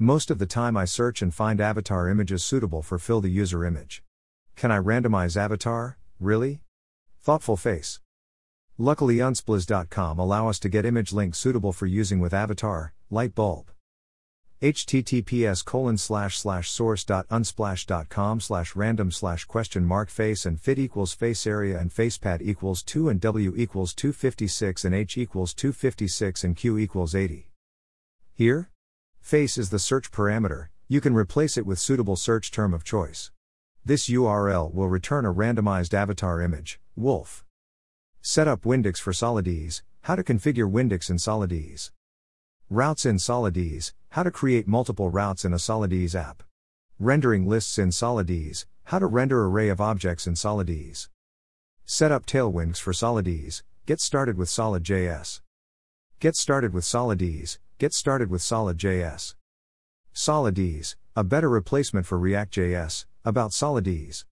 Most of the time I search and find avatar images suitable for fill the user image. Can I randomize avatar? Really? Thoughtful face. Luckily unsplash.com allow us to get image links suitable for using with avatar, light bulb https colon slash slash source dot unsplash.com slash random slash question mark face and fit equals face area and facepad equals 2 and w equals 256 and h equals 256 and q equals 80. Here? Face is the search parameter, you can replace it with suitable search term of choice. This URL will return a randomized avatar image, wolf. Set up Windex for SolidEase, how to configure Windex in SolidEase. Routes in SolidEase, how to create multiple routes in a SolidEase app. Rendering lists in SolidEase, how to render array of objects in SolidEase. Set up Tailwinds for SolidEase, get started with Solid.js. Get started with SolidEase, get started with Solid.js. SolidEase, a better replacement for React.js, about SolidEase.